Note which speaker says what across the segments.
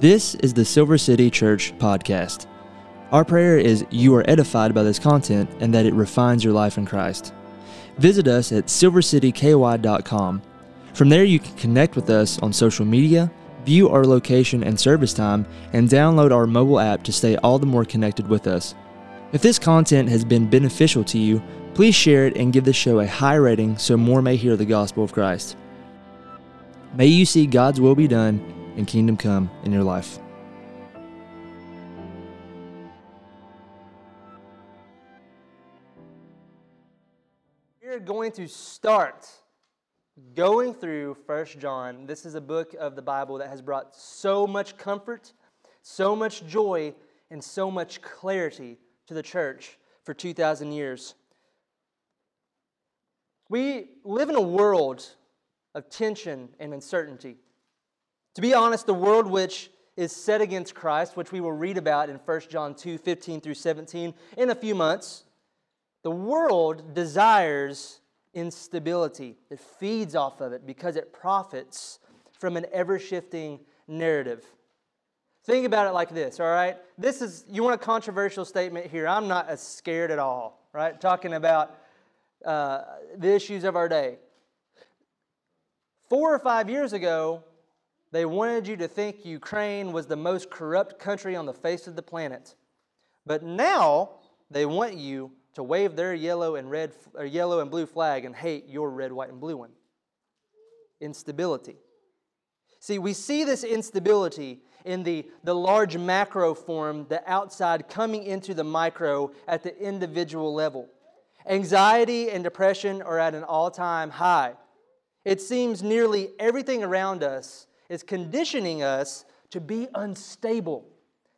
Speaker 1: This is the Silver City Church podcast. Our prayer is you are edified by this content and that it refines your life in Christ. Visit us at silvercityky.com. From there, you can connect with us on social media, view our location and service time, and download our mobile app to stay all the more connected with us. If this content has been beneficial to you, please share it and give the show a high rating so more may hear the gospel of Christ. May you see God's will be done and kingdom come in your life.
Speaker 2: We're going to start going through First John. This is a book of the Bible that has brought so much comfort, so much joy, and so much clarity to the church for 2,000 years. We live in a world of tension and uncertainty. To be honest, the world which is set against Christ, which we will read about in 1 John 2 15 through 17 in a few months, the world desires instability. It feeds off of it because it profits from an ever shifting narrative. Think about it like this, all right? This is, you want a controversial statement here. I'm not as scared at all, right? Talking about uh, the issues of our day. Four or five years ago, they wanted you to think Ukraine was the most corrupt country on the face of the planet. But now they want you to wave their yellow and red or yellow and blue flag and hate your red, white, and blue one. Instability. See, we see this instability in the, the large macro form, the outside coming into the micro at the individual level. Anxiety and depression are at an all time high. It seems nearly everything around us is conditioning us to be unstable,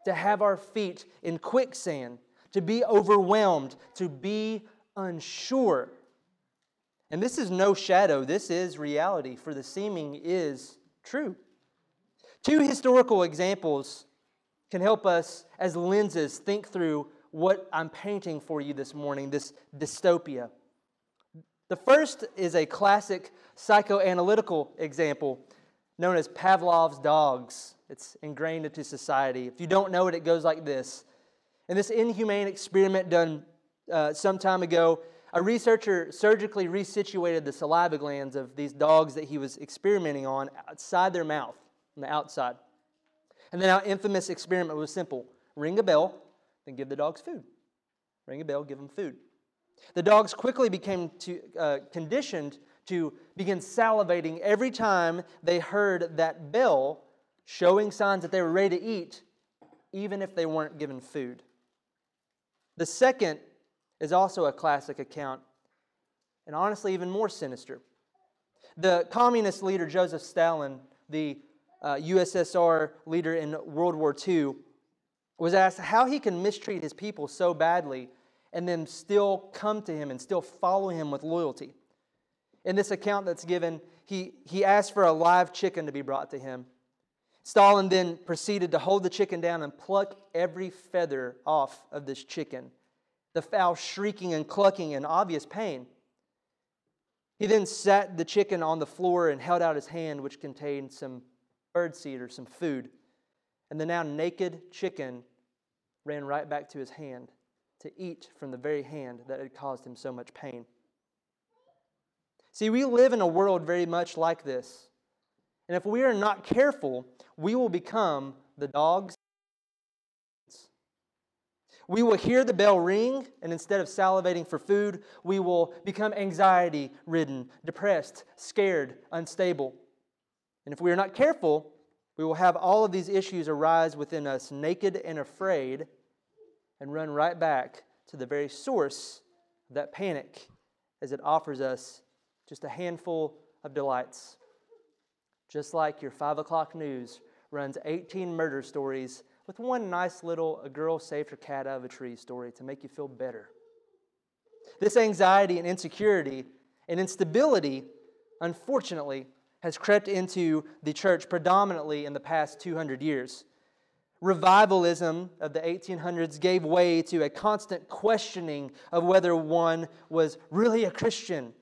Speaker 2: to have our feet in quicksand, to be overwhelmed, to be unsure. And this is no shadow, this is reality, for the seeming is true. Two historical examples can help us as lenses think through what I'm painting for you this morning, this dystopia. The first is a classic psychoanalytical example known as Pavlov's dogs. It's ingrained into society. If you don't know it, it goes like this. In this inhumane experiment done uh, some time ago, a researcher surgically resituated the saliva glands of these dogs that he was experimenting on outside their mouth, on the outside. And then our infamous experiment was simple ring a bell, then give the dogs food. Ring a bell, give them food. The dogs quickly became to, uh, conditioned to begin salivating every time they heard that bell, showing signs that they were ready to eat, even if they weren't given food. The second is also a classic account, and honestly, even more sinister. The communist leader Joseph Stalin, the uh, USSR leader in World War II, was asked how he can mistreat his people so badly and then still come to him and still follow him with loyalty. In this account that's given, he, he asked for a live chicken to be brought to him. Stalin then proceeded to hold the chicken down and pluck every feather off of this chicken, the fowl shrieking and clucking in obvious pain. He then sat the chicken on the floor and held out his hand, which contained some birdseed or some food. And the now naked chicken ran right back to his hand to eat from the very hand that had caused him so much pain. See, we live in a world very much like this. And if we are not careful, we will become the dogs. We will hear the bell ring, and instead of salivating for food, we will become anxiety ridden, depressed, scared, unstable. And if we are not careful, we will have all of these issues arise within us naked and afraid and run right back to the very source of that panic as it offers us just a handful of delights. Just like your 5 o'clock news runs 18 murder stories with one nice little a girl saved her cat out of a tree story to make you feel better. This anxiety and insecurity and instability, unfortunately, has crept into the church predominantly in the past 200 years. Revivalism of the 1800s gave way to a constant questioning of whether one was really a Christian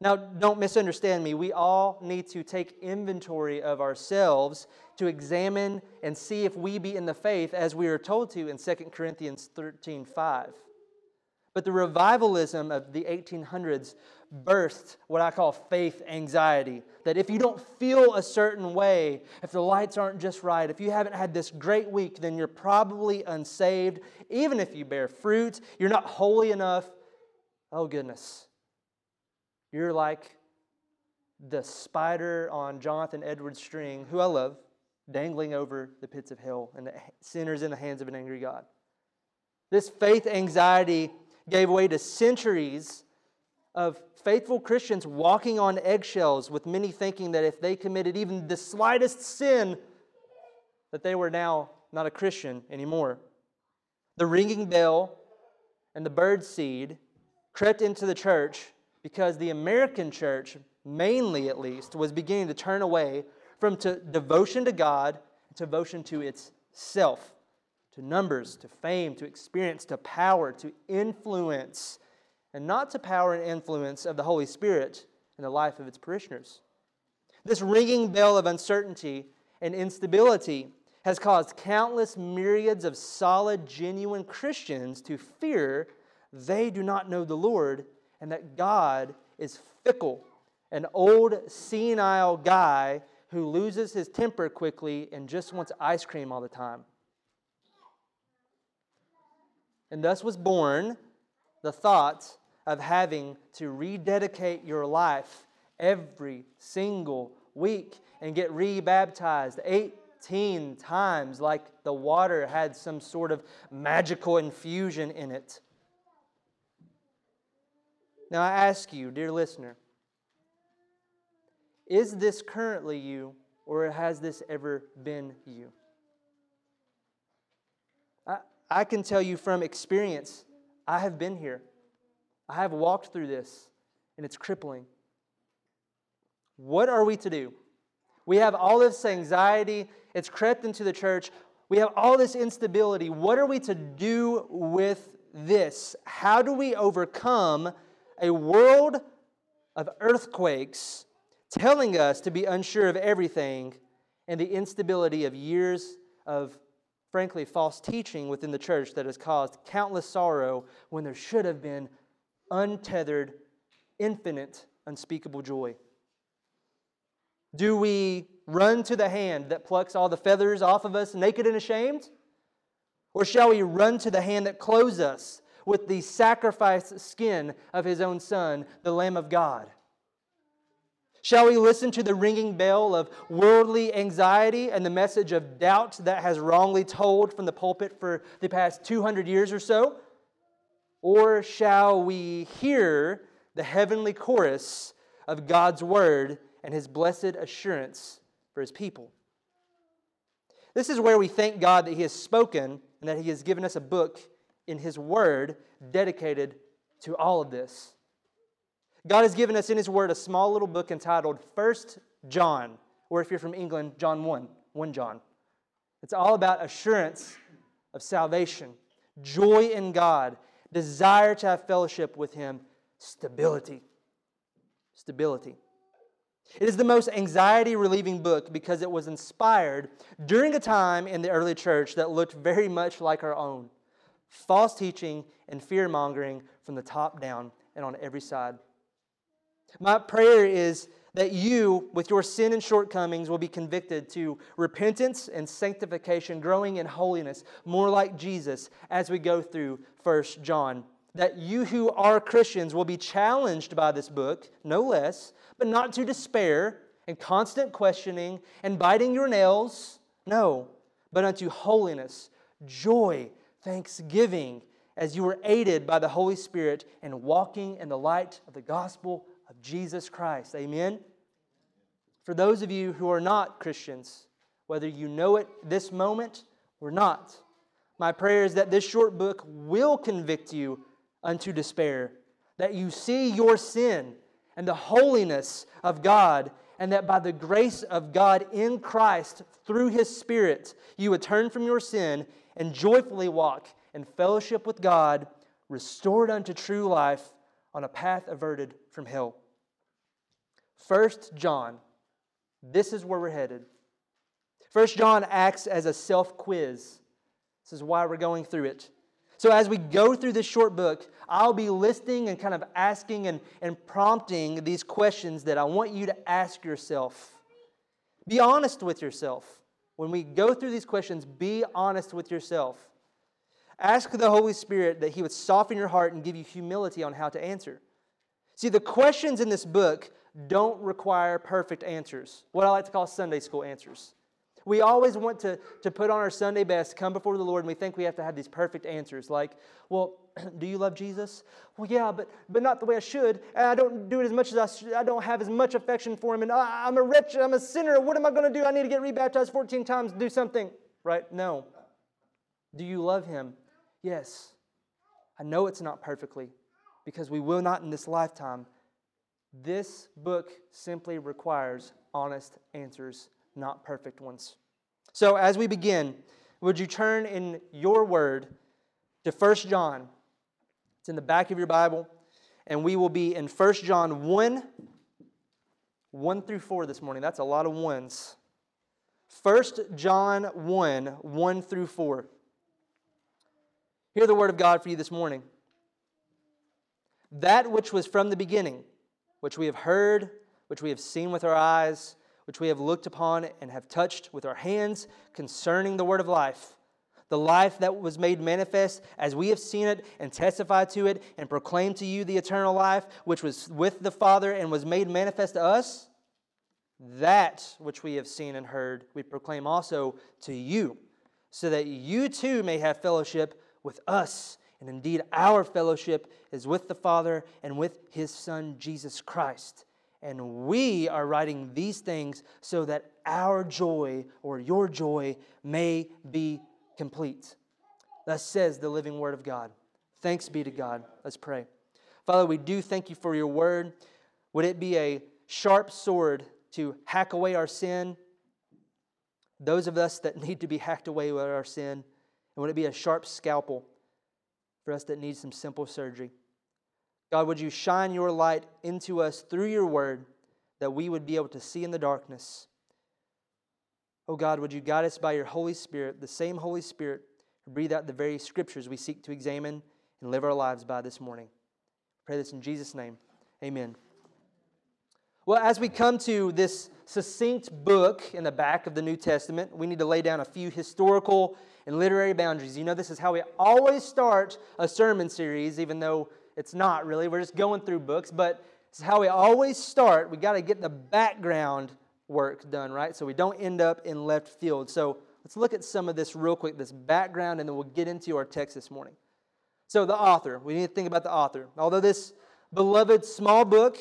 Speaker 2: Now, don't misunderstand me. We all need to take inventory of ourselves to examine and see if we be in the faith as we are told to in 2 Corinthians 13 5. But the revivalism of the 1800s birthed what I call faith anxiety. That if you don't feel a certain way, if the lights aren't just right, if you haven't had this great week, then you're probably unsaved. Even if you bear fruit, you're not holy enough. Oh, goodness. You're like the spider on Jonathan Edwards' string, who I love, dangling over the pits of hell and the sinners in the hands of an angry God. This faith anxiety gave way to centuries of faithful Christians walking on eggshells, with many thinking that if they committed even the slightest sin, that they were now not a Christian anymore. The ringing bell and the bird seed crept into the church because the American church, mainly at least, was beginning to turn away from to devotion to God devotion to itself, to numbers, to fame, to experience, to power, to influence and not to power and influence of the Holy Spirit in the life of its parishioners. This ringing bell of uncertainty and instability has caused countless myriads of solid, genuine Christians to fear they do not know the Lord and that God is fickle, an old, senile guy who loses his temper quickly and just wants ice cream all the time. And thus was born the thought of having to rededicate your life every single week and get rebaptized 18 times like the water had some sort of magical infusion in it. Now, I ask you, dear listener, is this currently you, or has this ever been you? I, I can tell you from experience, I have been here. I have walked through this, and it's crippling. What are we to do? We have all this anxiety, it's crept into the church. We have all this instability. What are we to do with this? How do we overcome a world of earthquakes telling us to be unsure of everything and the instability of years of, frankly, false teaching within the church that has caused countless sorrow when there should have been untethered, infinite, unspeakable joy? Do we run to the hand that plucks all the feathers off of us naked and ashamed? Or shall we run to the hand that clothes us with the sacrificed skin of his own Son, the Lamb of God? Shall we listen to the ringing bell of worldly anxiety and the message of doubt that has wrongly told from the pulpit for the past 200 years or so? Or shall we hear the heavenly chorus of God's word and his blessed assurance for his people? This is where we thank God that he has spoken and that he has given us a book in his word dedicated to all of this. God has given us in his word a small little book entitled First John, or if you're from England, John 1, 1 John. It's all about assurance of salvation, joy in God, desire to have fellowship with Him, stability. Stability. It is the most anxiety relieving book because it was inspired during a time in the early church that looked very much like our own false teaching and fear mongering from the top down and on every side. My prayer is that you, with your sin and shortcomings, will be convicted to repentance and sanctification, growing in holiness, more like Jesus as we go through 1 John. That you who are Christians will be challenged by this book, no less, but not to despair and constant questioning and biting your nails, no, but unto holiness, joy, thanksgiving, as you are aided by the Holy Spirit and walking in the light of the gospel of Jesus Christ. Amen? For those of you who are not Christians, whether you know it this moment or not, my prayer is that this short book will convict you unto despair, that you see your sin and the holiness of God, and that by the grace of God in Christ through His Spirit, you would turn from your sin and joyfully walk in fellowship with God, restored unto true life on a path averted from hell. First John. This is where we're headed. First John acts as a self quiz. This is why we're going through it. So, as we go through this short book, I'll be listing and kind of asking and, and prompting these questions that I want you to ask yourself. Be honest with yourself. When we go through these questions, be honest with yourself. Ask the Holy Spirit that He would soften your heart and give you humility on how to answer. See, the questions in this book don't require perfect answers, what I like to call Sunday school answers. We always want to, to put on our Sunday best, come before the Lord, and we think we have to have these perfect answers. Like, well, do you love Jesus? Well, yeah, but, but not the way I should. And I don't do it as much as I should. I don't have as much affection for him. And I, I'm a wretch. I'm a sinner. What am I going to do? I need to get rebaptized 14 times, do something. Right? No. Do you love him? Yes. I know it's not perfectly because we will not in this lifetime. This book simply requires honest answers not perfect ones. So, as we begin, would you turn in your word to 1 John? It's in the back of your Bible, and we will be in 1 John 1 1 through 4 this morning. That's a lot of ones. 1 John 1 1 through 4. Hear the word of God for you this morning. That which was from the beginning, which we have heard, which we have seen with our eyes, which we have looked upon and have touched with our hands concerning the word of life. The life that was made manifest as we have seen it and testified to it and proclaimed to you the eternal life which was with the Father and was made manifest to us. That which we have seen and heard, we proclaim also to you, so that you too may have fellowship with us. And indeed, our fellowship is with the Father and with his Son, Jesus Christ. And we are writing these things so that our joy or your joy may be complete. Thus says the living word of God. Thanks be to God. Let's pray. Father, we do thank you for your word. Would it be a sharp sword to hack away our sin? Those of us that need to be hacked away with our sin. And would it be a sharp scalpel for us that need some simple surgery? God, would you shine your light into us through your word that we would be able to see in the darkness? Oh God, would you guide us by your Holy Spirit, the same Holy Spirit, who breathed out the very scriptures we seek to examine and live our lives by this morning? Pray this in Jesus' name. Amen. Well, as we come to this succinct book in the back of the New Testament, we need to lay down a few historical and literary boundaries. You know, this is how we always start a sermon series, even though it's not really. We're just going through books, but it's how we always start. We got to get the background work done, right? So we don't end up in left field. So let's look at some of this real quick, this background, and then we'll get into our text this morning. So, the author, we need to think about the author. Although this beloved small book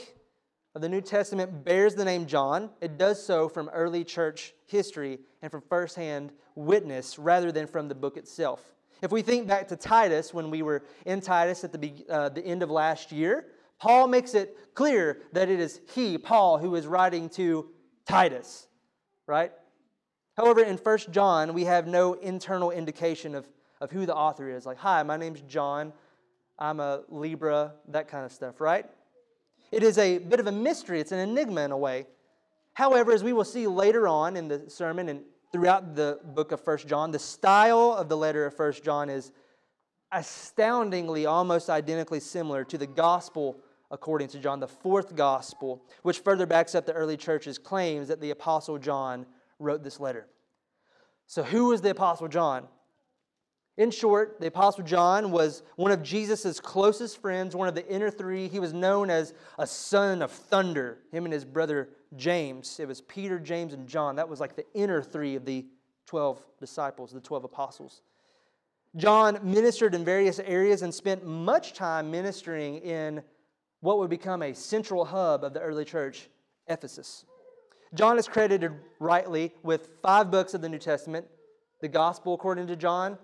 Speaker 2: of the New Testament bears the name John, it does so from early church history and from firsthand witness rather than from the book itself. If we think back to Titus, when we were in Titus at the, uh, the end of last year, Paul makes it clear that it is he, Paul, who is writing to Titus, right? However, in 1 John, we have no internal indication of, of who the author is. Like, hi, my name's John, I'm a Libra, that kind of stuff, right? It is a bit of a mystery, it's an enigma in a way. However, as we will see later on in the sermon and throughout the book of First John. The style of the letter of First John is astoundingly almost identically similar to the gospel according to John, the fourth gospel, which further backs up the early church's claims that the apostle John wrote this letter. So, who was the apostle John? In short, the Apostle John was one of Jesus' closest friends, one of the inner three. He was known as a son of thunder, him and his brother James. It was Peter, James, and John. That was like the inner three of the 12 disciples, the 12 apostles. John ministered in various areas and spent much time ministering in what would become a central hub of the early church, Ephesus. John is credited rightly with five books of the New Testament the Gospel according to John,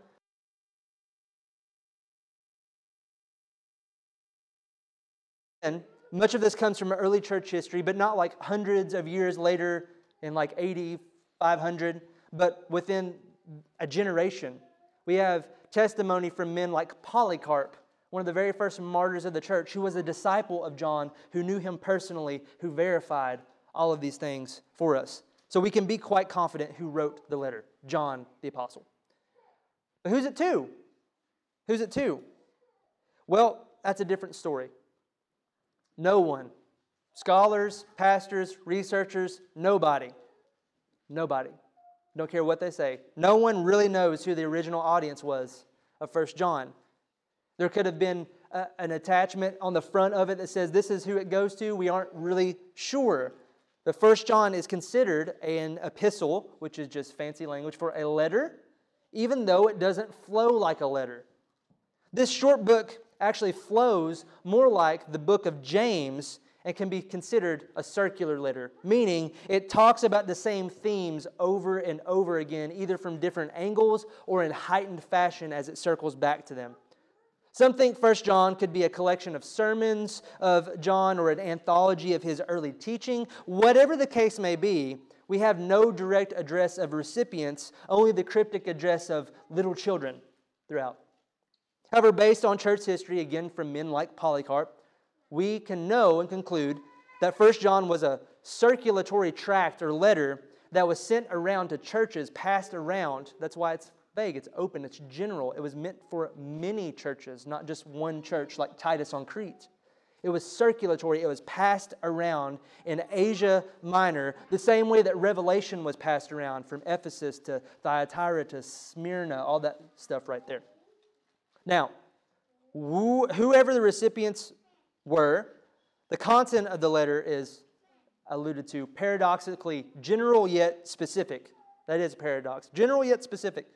Speaker 2: And much of this comes from early church history, but not like hundreds of years later in like 80, 500, but within a generation. We have testimony from men like Polycarp, one of the very first martyrs of the church, who was a disciple of John, who knew him personally, who verified all of these things for us. So we can be quite confident who wrote the letter John the Apostle. But who's it to? Who's it to? Well, that's a different story. No one. Scholars, pastors, researchers, nobody. Nobody. Don't care what they say. No one really knows who the original audience was of First John. There could have been a, an attachment on the front of it that says this is who it goes to. We aren't really sure. The First John is considered an epistle, which is just fancy language for a letter, even though it doesn't flow like a letter. This short book actually flows more like the book of James and can be considered a circular letter, meaning it talks about the same themes over and over again, either from different angles or in heightened fashion as it circles back to them. Some think First John could be a collection of sermons of John or an anthology of his early teaching. Whatever the case may be, we have no direct address of recipients, only the cryptic address of little children throughout. However, based on church history, again from men like Polycarp, we can know and conclude that First John was a circulatory tract or letter that was sent around to churches, passed around. That's why it's vague, it's open, it's general. It was meant for many churches, not just one church like Titus on Crete. It was circulatory, it was passed around in Asia Minor, the same way that Revelation was passed around from Ephesus to Thyatira to Smyrna, all that stuff right there. Now, whoever the recipients were, the content of the letter is alluded to paradoxically general yet specific. That is a paradox. General yet specific.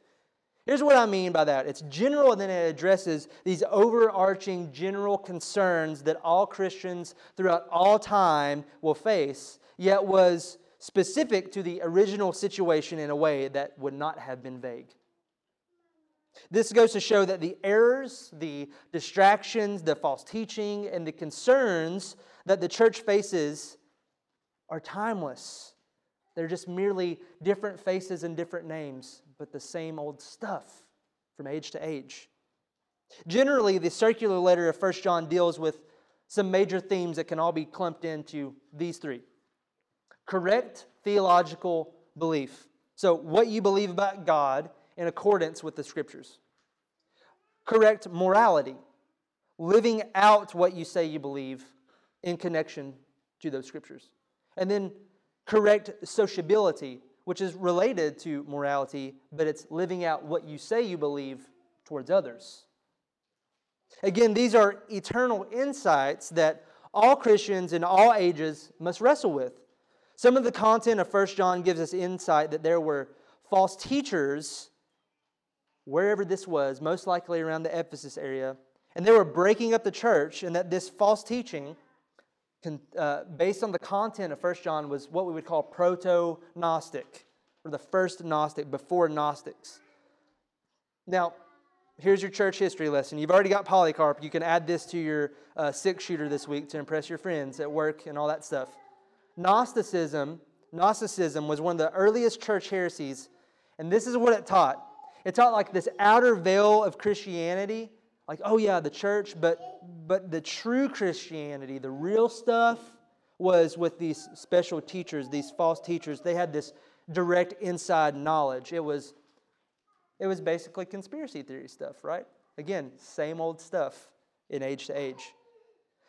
Speaker 2: Here's what I mean by that it's general, and then it addresses these overarching general concerns that all Christians throughout all time will face, yet was specific to the original situation in a way that would not have been vague. This goes to show that the errors, the distractions, the false teaching, and the concerns that the church faces are timeless. They're just merely different faces and different names, but the same old stuff from age to age. Generally, the circular letter of 1 John deals with some major themes that can all be clumped into these three correct theological belief. So, what you believe about God in accordance with the scriptures. Correct morality, living out what you say you believe in connection to those scriptures. And then correct sociability, which is related to morality, but it's living out what you say you believe towards others. Again, these are eternal insights that all Christians in all ages must wrestle with. Some of the content of 1 John gives us insight that there were false teachers wherever this was, most likely around the Ephesus area, and they were breaking up the church, and that this false teaching, uh, based on the content of 1 John, was what we would call proto Gnostic, or the first Gnostic, before Gnostics. Now, here's your church history lesson. You've already got Polycarp. You can add this to your uh, six shooter this week to impress your friends at work and all that stuff. Gnosticism, Gnosticism was one of the earliest church heresies, and this is what it taught it taught like this outer veil of Christianity, like, oh yeah, the church, but but the true Christianity, the real stuff, was with these special teachers, these false teachers. They had this direct inside knowledge. It was it was basically conspiracy theory stuff, right? Again, same old stuff in age to age.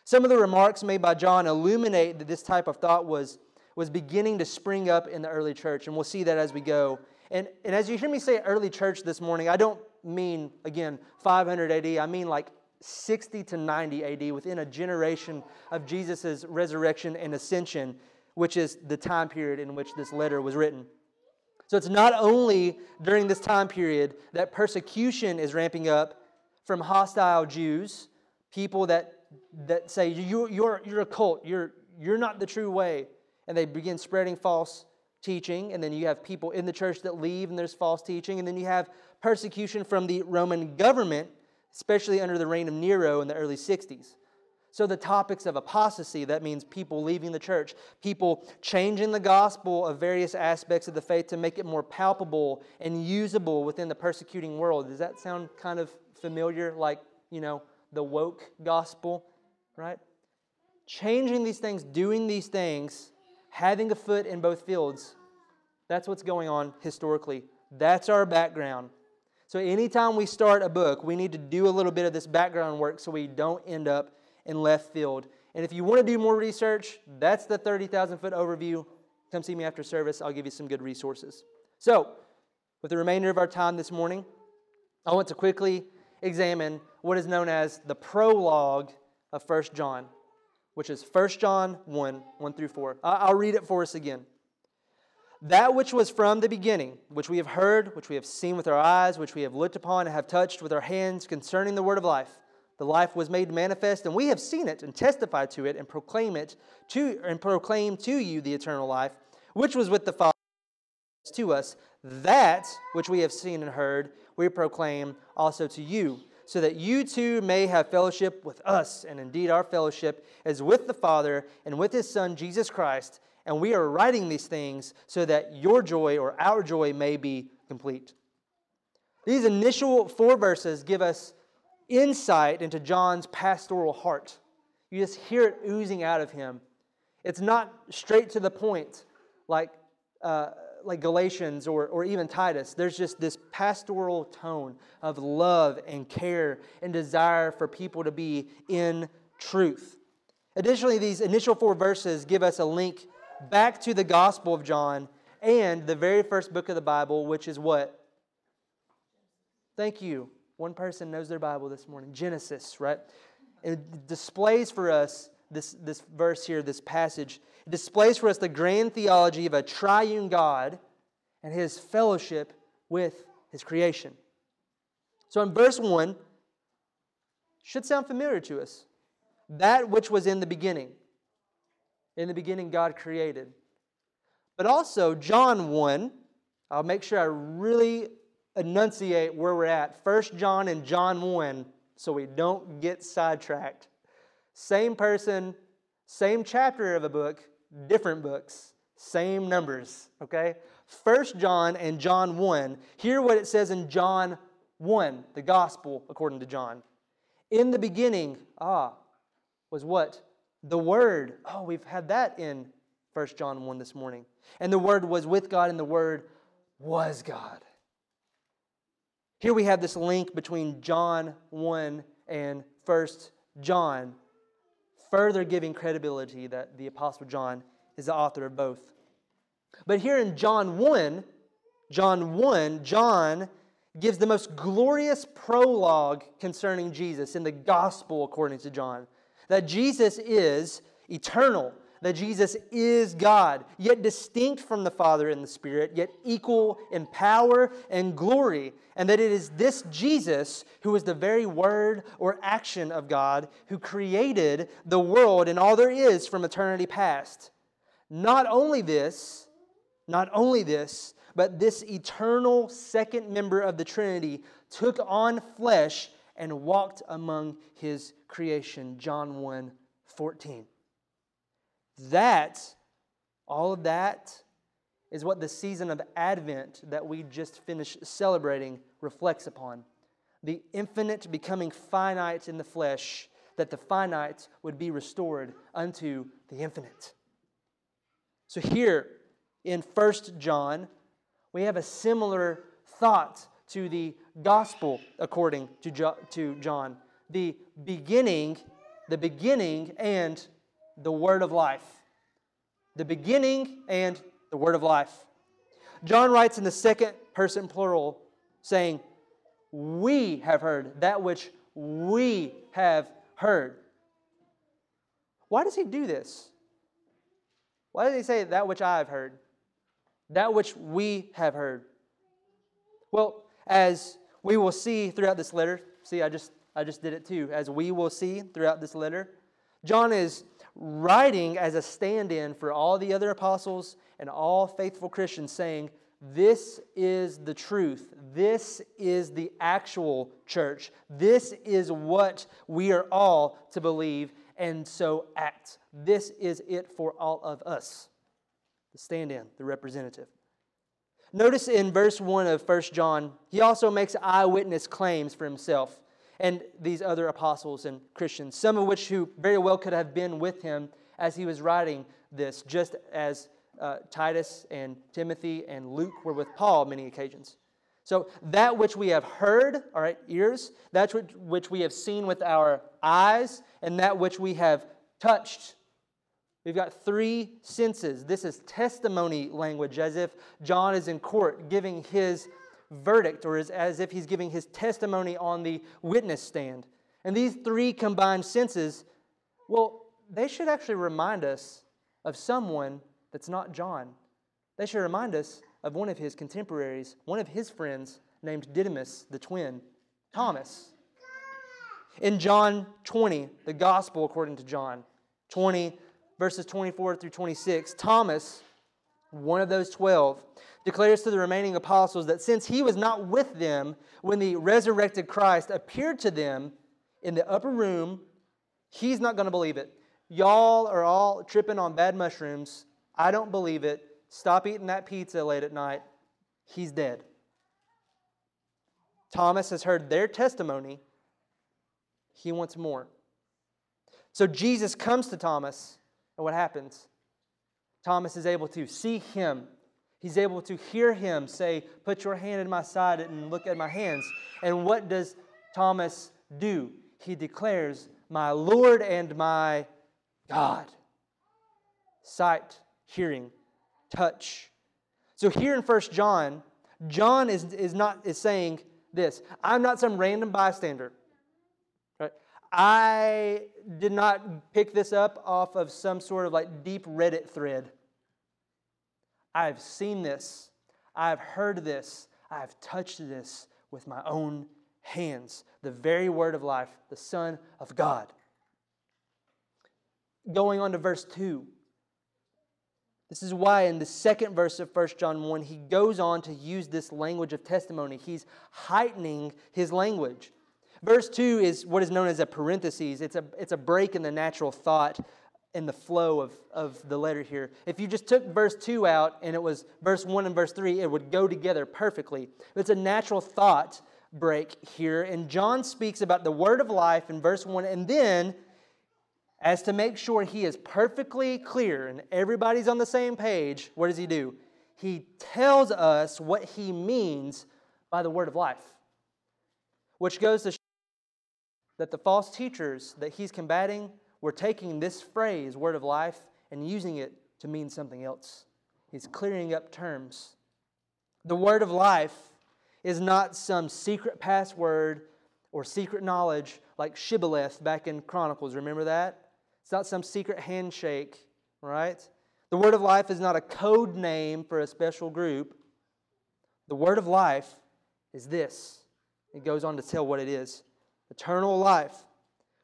Speaker 2: Some of the remarks made by John illuminate that this type of thought was, was beginning to spring up in the early church, and we'll see that as we go and, and as you hear me say early church this morning, I don't mean, again, 500 AD. I mean like 60 to 90 AD, within a generation of Jesus' resurrection and ascension, which is the time period in which this letter was written. So it's not only during this time period that persecution is ramping up from hostile Jews, people that, that say, you're, you're, you're a cult, you're, you're not the true way, and they begin spreading false teaching, and then you have people in the church that leave and there's false teaching, and then you have persecution from the Roman government, especially under the reign of Nero in the early 60s. So, the topics of apostasy, that means people leaving the church, people changing the gospel of various aspects of the faith to make it more palpable and usable within the persecuting world. Does that sound kind of familiar? Like, you know, the woke gospel, right? Changing these things, doing these things, having a foot in both fields. That's what's going on historically. That's our background. So, anytime we start a book, we need to do a little bit of this background work so we don't end up in left field. And if you want to do more research, that's the 30,000 foot overview. Come see me after service. I'll give you some good resources. So, with the remainder of our time this morning, I want to quickly examine what is known as the prologue of 1 John, which is 1 John 1 1 through 4. I'll read it for us again. That which was from the beginning, which we have heard, which we have seen with our eyes, which we have looked upon and have touched with our hands concerning the word of life. The life was made manifest, and we have seen it and testified to it and proclaim it to and proclaim to you the eternal life, which was with the Father to us. That which we have seen and heard, we proclaim also to you, so that you too may have fellowship with us. And indeed, our fellowship is with the Father and with His Son Jesus Christ. And we are writing these things so that your joy or our joy may be complete. These initial four verses give us insight into John's pastoral heart. You just hear it oozing out of him. It's not straight to the point like, uh, like Galatians or, or even Titus. There's just this pastoral tone of love and care and desire for people to be in truth. Additionally, these initial four verses give us a link back to the Gospel of John and the very first book of the Bible, which is what? Thank you. One person knows their Bible this morning Genesis, right? It displays for us this, this verse here, this passage. It displays for us the grand theology of a triune God and his fellowship with his creation. So in verse 1, should sound familiar to us. That which was in the beginning. In the beginning, God created. But also, John 1, I'll make sure I really enunciate where we're at. First John and John 1, so we don't get sidetracked. Same person, same chapter of a book, different books, same numbers, okay? First John and John 1. Hear what it says in John 1, the gospel according to John. In the beginning, ah, was what? The Word. Oh, we've had that in 1 John 1 this morning. And the Word was with God, and the Word was God. Here we have this link between John 1 and 1 John, further giving credibility that the Apostle John is the author of both. But here in John 1, John 1, John gives the most glorious prologue concerning Jesus in the gospel according to John that Jesus is eternal, that Jesus is God, yet distinct from the Father and the Spirit, yet equal in power and glory, and that it is this Jesus who is the very word or action of God who created the world and all there is from eternity past. Not only this, not only this, but this eternal second member of the Trinity took on flesh and walked among his creation. John 1 14. That, all of that, is what the season of Advent that we just finished celebrating reflects upon. The infinite becoming finite in the flesh, that the finite would be restored unto the infinite. So here in First John, we have a similar thought to the gospel according to, jo- to John. The beginning, the beginning and the word of life. The beginning and the word of life. John writes in the second person plural, saying, We have heard that which we have heard. Why does he do this? Why does he say that which I have heard? That which we have heard. Well, as we will see throughout this letter, see, I just, I just did it too. As we will see throughout this letter, John is writing as a stand in for all the other apostles and all faithful Christians, saying, This is the truth. This is the actual church. This is what we are all to believe and so act. This is it for all of us. The stand in, the representative. Notice in verse 1 of 1 John, he also makes eyewitness claims for himself. and these other apostles and Christians, some of which who very well could have been with him as he was writing this, just as uh, Titus and Timothy and Luke were with Paul many occasions. So, that which we have heard, all right, ears, that which, which we have seen with our eyes, and that which we have touched. We've got three senses. This is testimony language, as if John is in court giving his verdict, or as, as if he's giving his testimony on the witness stand. And these three combined senses, well, they should actually remind us of someone that's not John. They should remind us of one of his contemporaries, one of his friends named Didymus, the twin, Thomas. In John 20, the gospel according to John 20, verses 24 through 26, Thomas, one of those 12, declares to the remaining apostles that since he was not with them when the resurrected Christ appeared to them in the upper room, he's not going to believe it. Y'all are all tripping on bad mushrooms. I don't believe it. Stop eating that pizza late at night. He's dead. Thomas has heard their testimony. He wants more. So Jesus comes to Thomas, and what happens? Thomas is able to see him. He's able to hear him say, Put your hand in my side and look at my hands. And what does Thomas do? He declares, My Lord and my God. Sight, hearing, touch. So here in First John, John is, is not is saying this. I'm not some random bystander. I did not pick this up off of some sort of like deep Reddit thread. I've seen this. I've heard this. I've touched this with my own hands. The very word of life, the Son of God. Going on to verse 2. This is why in the second verse of 1 John 1, he goes on to use this language of testimony. He's heightening his language. Verse 2 is what is known as a parenthesis. It's a, it's a break in the natural thought in the flow of, of the letter here. If you just took verse 2 out and it was verse 1 and verse 3, it would go together perfectly. It's a natural thought break here. And John speaks about the word of life in verse 1, and then as to make sure he is perfectly clear and everybody's on the same page, what does he do? He tells us what he means by the word of life, which goes to that the false teachers that he's combating were taking this phrase, word of life, and using it to mean something else. He's clearing up terms. The word of life is not some secret password or secret knowledge like Shibboleth back in Chronicles. Remember that? It's not some secret handshake, right? The word of life is not a code name for a special group. The word of life is this. It goes on to tell what it is eternal life,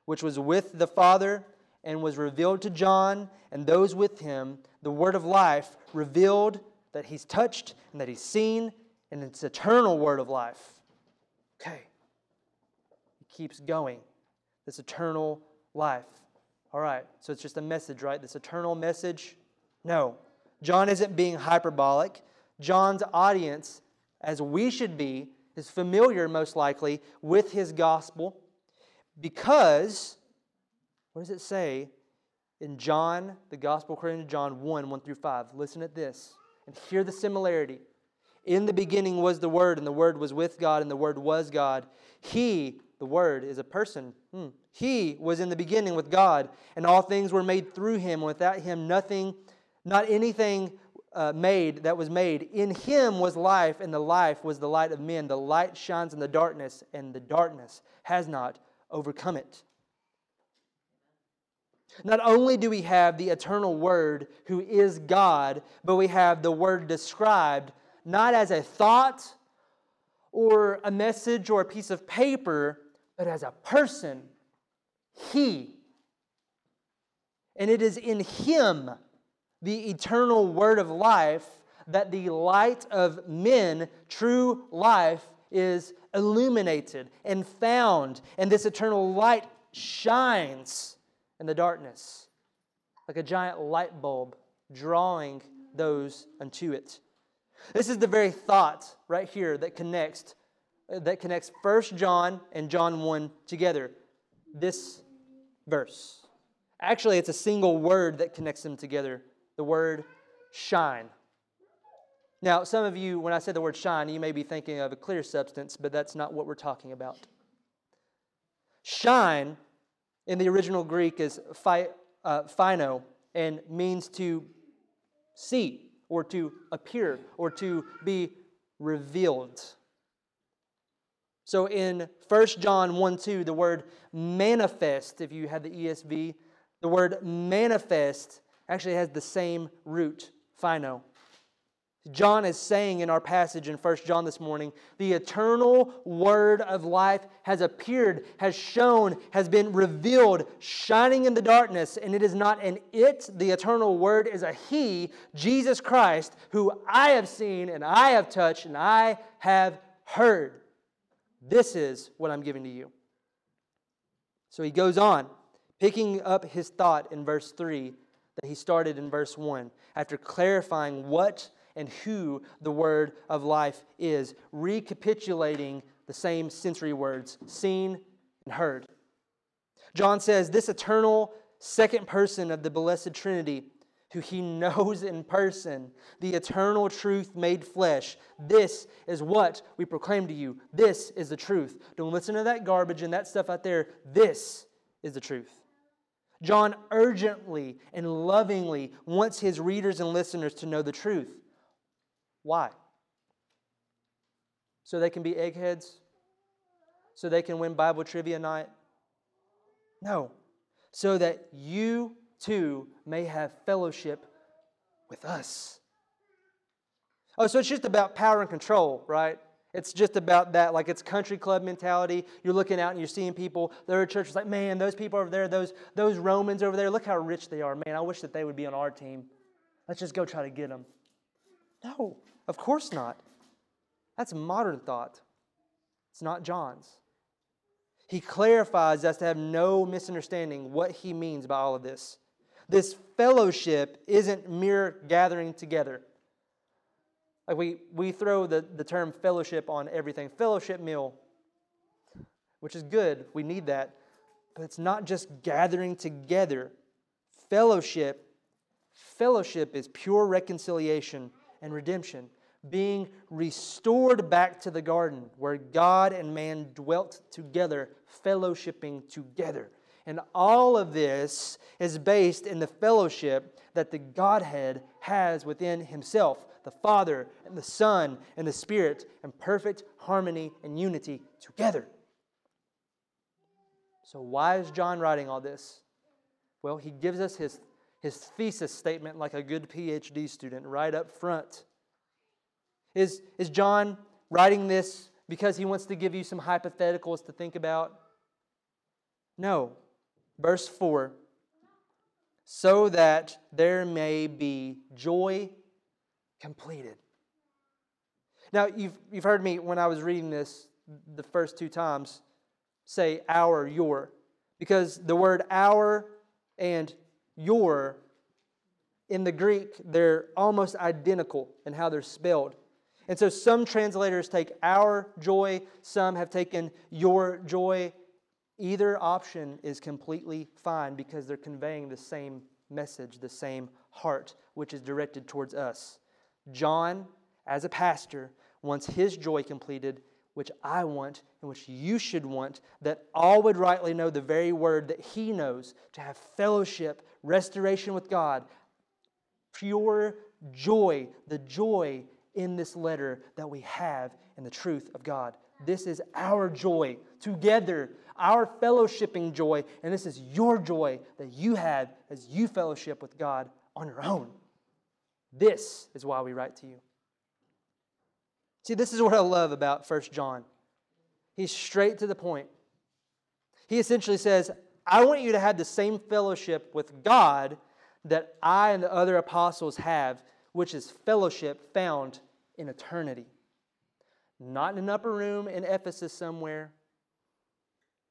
Speaker 2: which was with the Father and was revealed to John and those with him. The word of life revealed that he's touched and that he's seen, and it's eternal word of life. Okay. He keeps going. This eternal life. All right, so it's just a message, right? This eternal message? No. John isn't being hyperbolic. John's audience, as we should be, is familiar, most likely, with his gospel because, what does it say in John, the gospel according to John 1 1 through 5? Listen at this and hear the similarity. In the beginning was the Word, and the Word was with God, and the Word was God. He, the Word, is a person. Hmm. He was in the beginning with God, and all things were made through him. Without him, nothing, not anything uh, made that was made. In him was life, and the life was the light of men. The light shines in the darkness, and the darkness has not overcome it. Not only do we have the eternal Word who is God, but we have the Word described not as a thought or a message or a piece of paper, but as a person, He. And it is in Him, the eternal Word of life, that the light of men, true life, is illuminated and found. And this eternal light shines in the darkness like a giant light bulb, drawing those unto it. This is the very thought right here that connects that connects 1 John and John 1 together. This verse. Actually, it's a single word that connects them together the word shine. Now, some of you, when I say the word shine, you may be thinking of a clear substance, but that's not what we're talking about. Shine in the original Greek is uh, phino and means to see or to appear or to be revealed. So in 1 John 1 2, the word manifest, if you had the ESV, the word manifest actually has the same root, phaino. John is saying in our passage in 1 John this morning, the eternal word of life has appeared, has shown, has been revealed, shining in the darkness, and it is not an it, the eternal word is a he, Jesus Christ, who I have seen and I have touched and I have heard. This is what I'm giving to you. So he goes on, picking up his thought in verse 3 that he started in verse 1, after clarifying what and who the word of life is, recapitulating the same sensory words seen and heard. John says, This eternal second person of the blessed Trinity, who he knows in person, the eternal truth made flesh, this is what we proclaim to you. This is the truth. Don't listen to that garbage and that stuff out there. This is the truth. John urgently and lovingly wants his readers and listeners to know the truth. Why? So they can be eggheads? So they can win Bible trivia night? No. So that you too may have fellowship with us. Oh, so it's just about power and control, right? It's just about that, like it's country club mentality. You're looking out and you're seeing people. There are churches like, man, those people over there, those, those Romans over there, look how rich they are. Man, I wish that they would be on our team. Let's just go try to get them. No. Of course not. That's modern thought. It's not John's. He clarifies us to have no misunderstanding what he means by all of this. This fellowship isn't mere gathering together. Like we, we throw the, the term fellowship on everything. Fellowship meal, which is good. We need that. But it's not just gathering together. Fellowship, fellowship is pure reconciliation and redemption, being restored back to the garden where God and man dwelt together, fellowshipping together. And all of this is based in the fellowship that the Godhead has within Himself the Father and the Son and the Spirit in perfect harmony and unity together. So, why is John writing all this? Well, he gives us his his thesis statement like a good PhD student right up front. Is, is John writing this because he wants to give you some hypotheticals to think about? No. Verse 4 so that there may be joy completed. Now, you've, you've heard me when I was reading this the first two times say our, your, because the word our and your, in the Greek, they're almost identical in how they're spelled. And so some translators take our joy, some have taken your joy. Either option is completely fine because they're conveying the same message, the same heart, which is directed towards us. John, as a pastor, wants his joy completed, which I want and which you should want, that all would rightly know the very word that he knows to have fellowship restoration with God, pure joy, the joy in this letter that we have in the truth of God. This is our joy together, our fellowshipping joy, and this is your joy that you have as you fellowship with God on your own. This is why we write to you. See, this is what I love about First John. He's straight to the point. He essentially says, I want you to have the same fellowship with God that I and the other apostles have, which is fellowship found in eternity. Not in an upper room in Ephesus somewhere,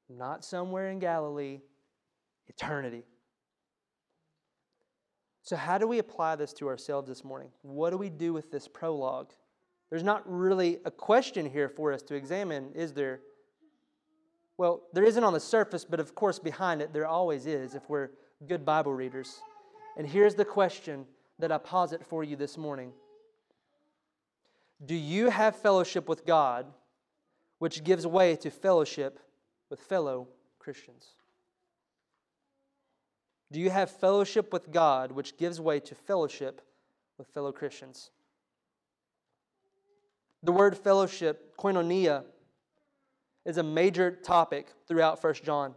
Speaker 2: not somewhere in Galilee, eternity. So, how do we apply this to ourselves this morning? What do we do with this prologue There's not really a question here for us to examine, is there? Well, there isn't on the surface, but of course, behind it, there always is if we're good Bible readers. And here's the question that I posit for you this morning Do you have fellowship with God, which gives way to fellowship with fellow Christians? Do you have fellowship with God, which gives way to fellowship with fellow Christians? The word fellowship, koinonia, is a major topic throughout 1 John,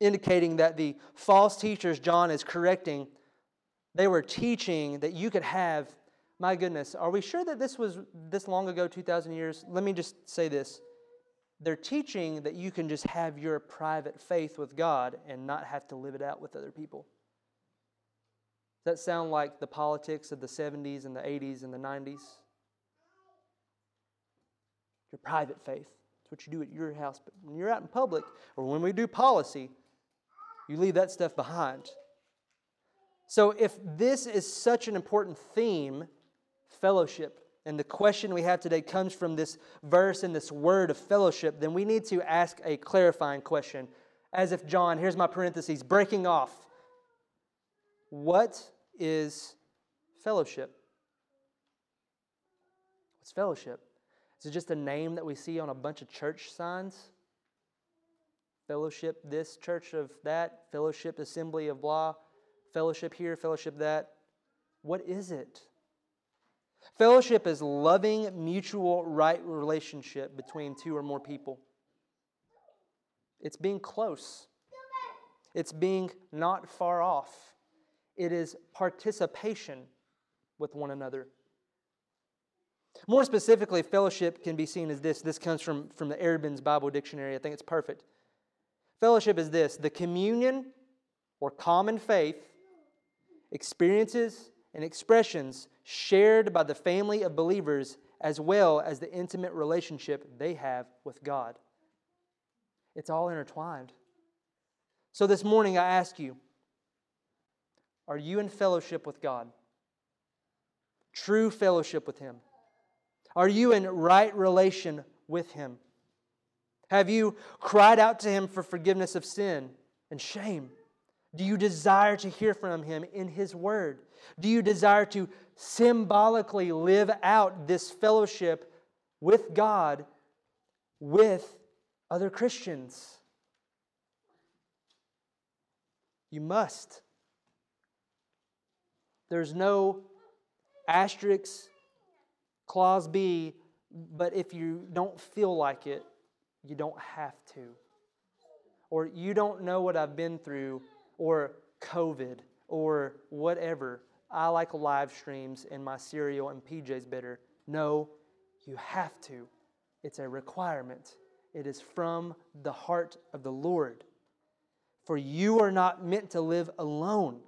Speaker 2: indicating that the false teachers John is correcting, they were teaching that you could have, my goodness, are we sure that this was this long ago, 2,000 years? Let me just say this. They're teaching that you can just have your private faith with God and not have to live it out with other people. Does that sound like the politics of the 70s and the 80s and the 90s? Your private faith. It's what you do at your house. But when you're out in public or when we do policy, you leave that stuff behind. So, if this is such an important theme, fellowship, and the question we have today comes from this verse and this word of fellowship, then we need to ask a clarifying question. As if John, here's my parentheses, breaking off. What is fellowship? What's fellowship? Is it just a name that we see on a bunch of church signs? Fellowship this, church of that, fellowship, assembly of blah, fellowship here, fellowship that. What is it? Fellowship is loving, mutual, right relationship between two or more people. It's being close, it's being not far off, it is participation with one another. More specifically, fellowship can be seen as this. This comes from, from the Eerdmans Bible Dictionary. I think it's perfect. Fellowship is this the communion or common faith, experiences, and expressions shared by the family of believers as well as the intimate relationship they have with God. It's all intertwined. So this morning, I ask you are you in fellowship with God? True fellowship with Him? Are you in right relation with Him? Have you cried out to Him for forgiveness of sin and shame? Do you desire to hear from Him in His Word? Do you desire to symbolically live out this fellowship with God with other Christians? You must. There's no asterisk Clause B, but if you don't feel like it, you don't have to. Or you don't know what I've been through, or COVID, or whatever. I like live streams and my cereal and PJ's better. No, you have to. It's a requirement. It is from the heart of the Lord. For you are not meant to live alone.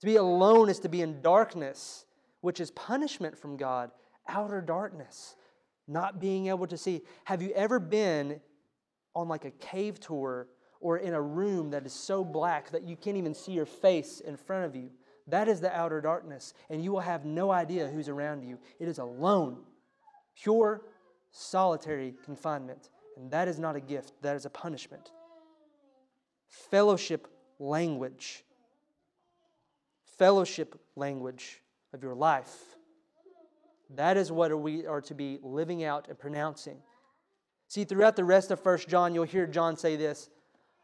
Speaker 2: To be alone is to be in darkness which is punishment from God, outer darkness, not being able to see. Have you ever been on like a cave tour or in a room that is so black that you can't even see your face in front of you? That is the outer darkness, and you will have no idea who's around you. It is alone, pure, solitary confinement. And that is not a gift, that is a punishment. Fellowship language. Fellowship language of your life. That is what we are to be living out and pronouncing. See, throughout the rest of First John, you'll hear John say this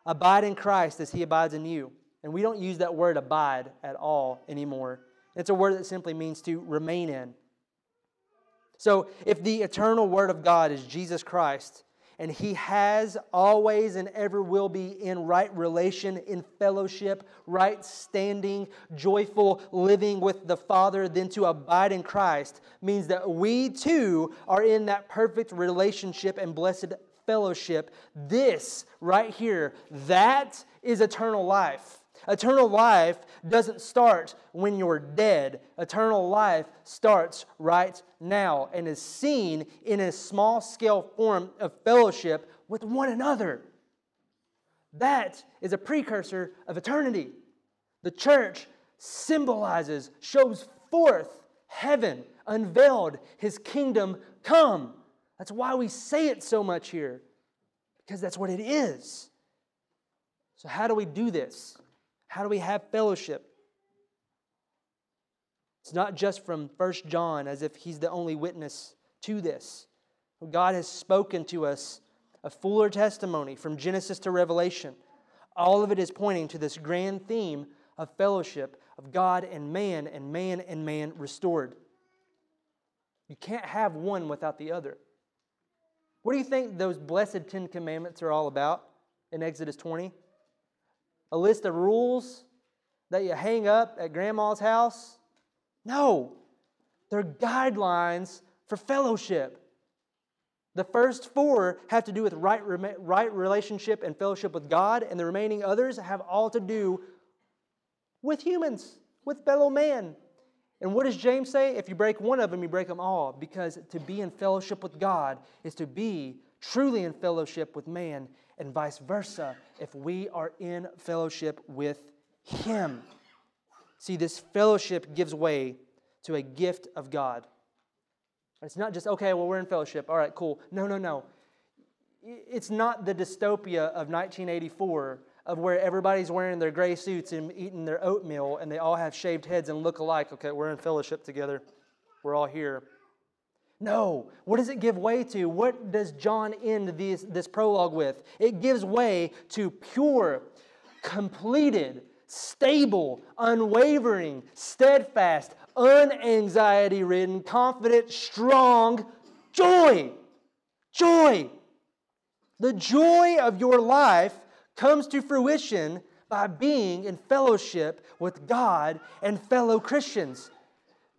Speaker 2: Abide in Christ as he abides in you. And we don't use that word abide at all anymore. It's a word that simply means to remain in. So, if the eternal Word of God is Jesus Christ, and he has always and ever will be in right relation, in fellowship, right standing, joyful living with the Father, then to abide in Christ means that we too are in that perfect relationship and blessed fellowship. This right here, that is eternal life. Eternal life doesn't start when you're dead. Eternal life starts right now and is seen in a small scale form of fellowship with one another. That is a precursor of eternity. The church symbolizes, shows forth heaven, unveiled, his kingdom come. That's why we say it so much here, because that's what it is. So, how do we do this? How do we have fellowship? It's not just from First John as if he's the only witness to this. God has spoken to us a fuller testimony from Genesis to Revelation. All of it is pointing to this grand theme of fellowship of God and man, and man and man restored. You can't have one without the other. What do you think those blessed Ten Commandments are all about in Exodus 20? A list of rules that you hang up at grandma's house? No, they're guidelines for fellowship. The first four have to do with right, right relationship and fellowship with God, and the remaining others have all to do with humans, with fellow man. And what does James say? If you break one of them, you break them all. Because to be in fellowship with God is to be truly in fellowship with man, and vice versa if we are in fellowship with Him. See, this fellowship gives way to a gift of God. It's not just, okay, well, we're in fellowship. All right, cool. No, no, no. It's not the dystopia of 1984 of where everybody's wearing their gray suits and eating their oatmeal and they all have shaved heads and look alike. Okay, we're in fellowship together. We're all here. No. What does it give way to? What does John end this, this prologue with? It gives way to pure, completed, stable, unwavering, steadfast, unanxiety ridden, confident, strong joy. Joy. The joy of your life comes to fruition by being in fellowship with God and fellow Christians.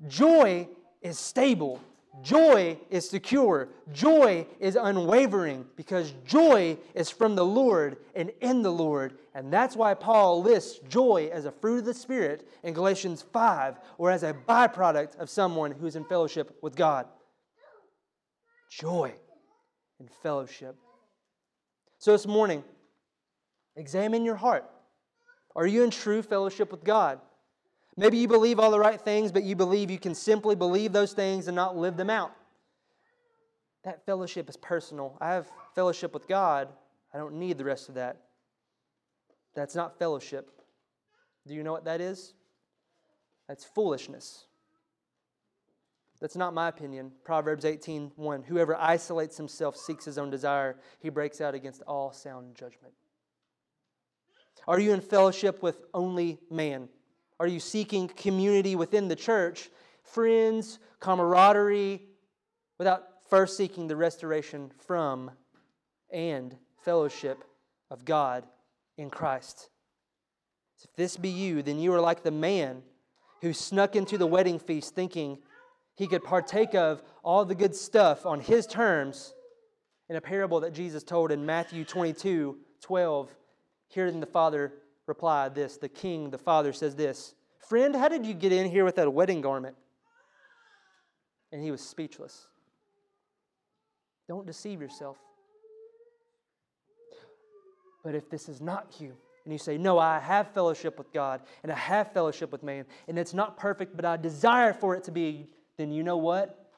Speaker 2: Joy is stable. Joy is secure. Joy is unwavering because joy is from the Lord and in the Lord. And that's why Paul lists joy as a fruit of the Spirit in Galatians 5 or as a byproduct of someone who's in fellowship with God. Joy and fellowship. So this morning, examine your heart. Are you in true fellowship with God? Maybe you believe all the right things, but you believe you can simply believe those things and not live them out. That fellowship is personal. I have fellowship with God. I don't need the rest of that. That's not fellowship. Do you know what that is? That's foolishness. That's not my opinion. Proverbs 18:1. Whoever isolates himself seeks his own desire. He breaks out against all sound judgment. Are you in fellowship with only man? Are you seeking community within the church, friends, camaraderie, without first seeking the restoration from and fellowship of God in Christ? If this be you, then you are like the man who snuck into the wedding feast thinking he could partake of all the good stuff on his terms in a parable that Jesus told in Matthew 22 12. Hearing the Father replied this the king, the father, says this Friend, how did you get in here without a wedding garment? And he was speechless. Don't deceive yourself. But if this is not you, and you say, No, I have fellowship with God and I have fellowship with man, and it's not perfect, but I desire for it to be, then you know what?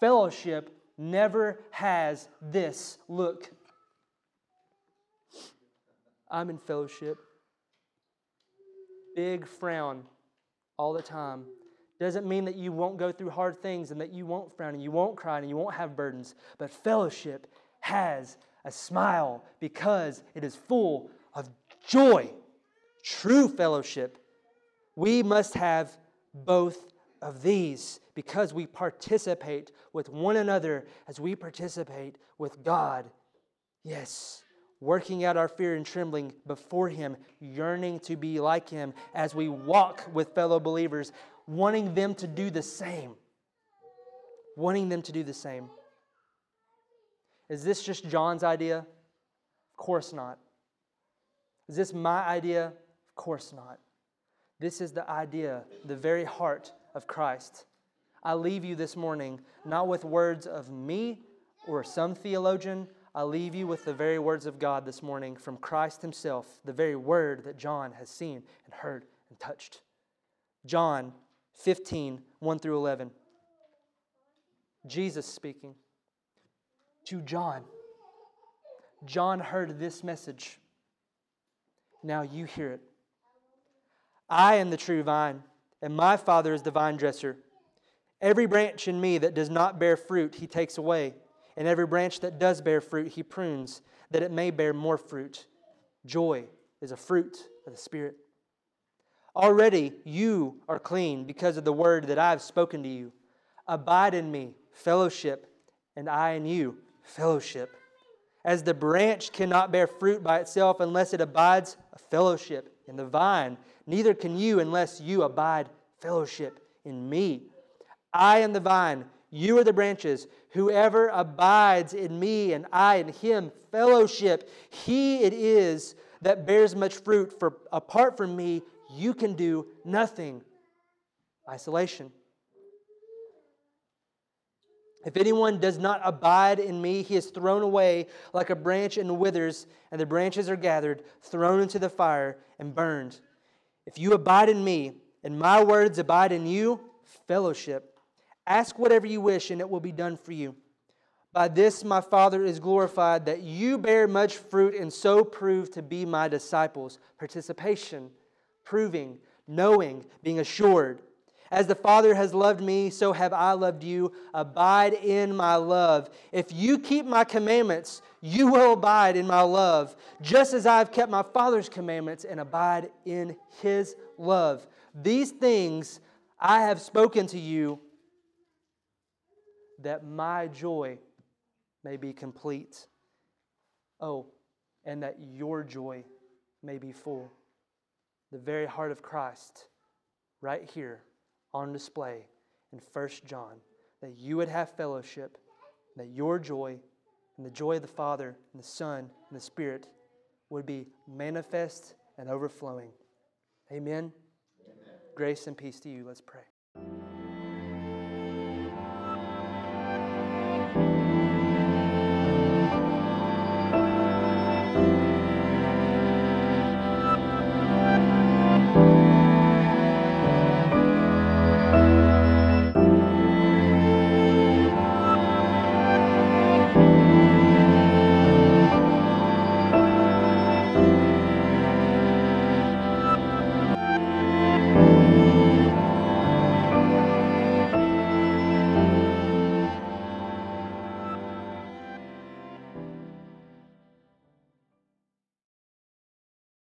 Speaker 2: Fellowship never has this look. I'm in fellowship big frown all the time doesn't mean that you won't go through hard things and that you won't frown and you won't cry and you won't have burdens. But fellowship has a smile because it is full of joy. True fellowship. We must have both of these because we participate with one another as we participate with God. Yes working out our fear and trembling before Him, yearning to be like Him as we walk with fellow believers, wanting them to do the same. Wanting them to do the same. Is this just John's idea? Of course not. Is this my idea? Of course not. This is the idea, the very heart of Christ. I leave you this morning not with words of me or some theologian I leave you with the very words of God this morning from Christ Himself, the very word that John has seen and heard and touched. John 15, 1 through 11. Jesus speaking to John. John heard this message. Now you hear it. I am the true vine, and my Father is the vine dresser. Every branch in me that does not bear fruit, he takes away, and every branch that does bear fruit, he prunes, that it may bear more fruit. Joy is a fruit of the Spirit. Already you are clean because of the word that I have spoken to you. Abide in me, fellowship, and I in you, fellowship. As the branch cannot bear fruit by itself unless it abides a fellowship in the vine, neither can you unless you abide fellowship in me. I am the vine, you are the branches. Whoever abides in me and I in him, fellowship, he it is that bears much fruit, for apart from me, you can do nothing. Isolation. If anyone does not abide in me, he is thrown away like a branch and withers, and the branches are gathered, thrown into the fire, and burned. If you abide in me, and my words abide in you, fellowship. Ask whatever you wish, and it will be done for you. By this my Father is glorified, that you bear much fruit and so prove to be my disciples. Participation, proving, knowing, being assured. As the Father has loved me, so have I loved you. Abide in my love. If you keep my commandments, you will abide in my love, just as I have kept my Father's commandments and abide in his love. These things I have spoken to you that my joy may be complete. Oh, and that your joy may be full. The very heart of Christ, right here on display in 1 John, that you would have fellowship, that your joy and the joy of the Father and the Son and the Spirit would be manifest and overflowing. Amen. Amen. Grace and peace to you. Let's pray.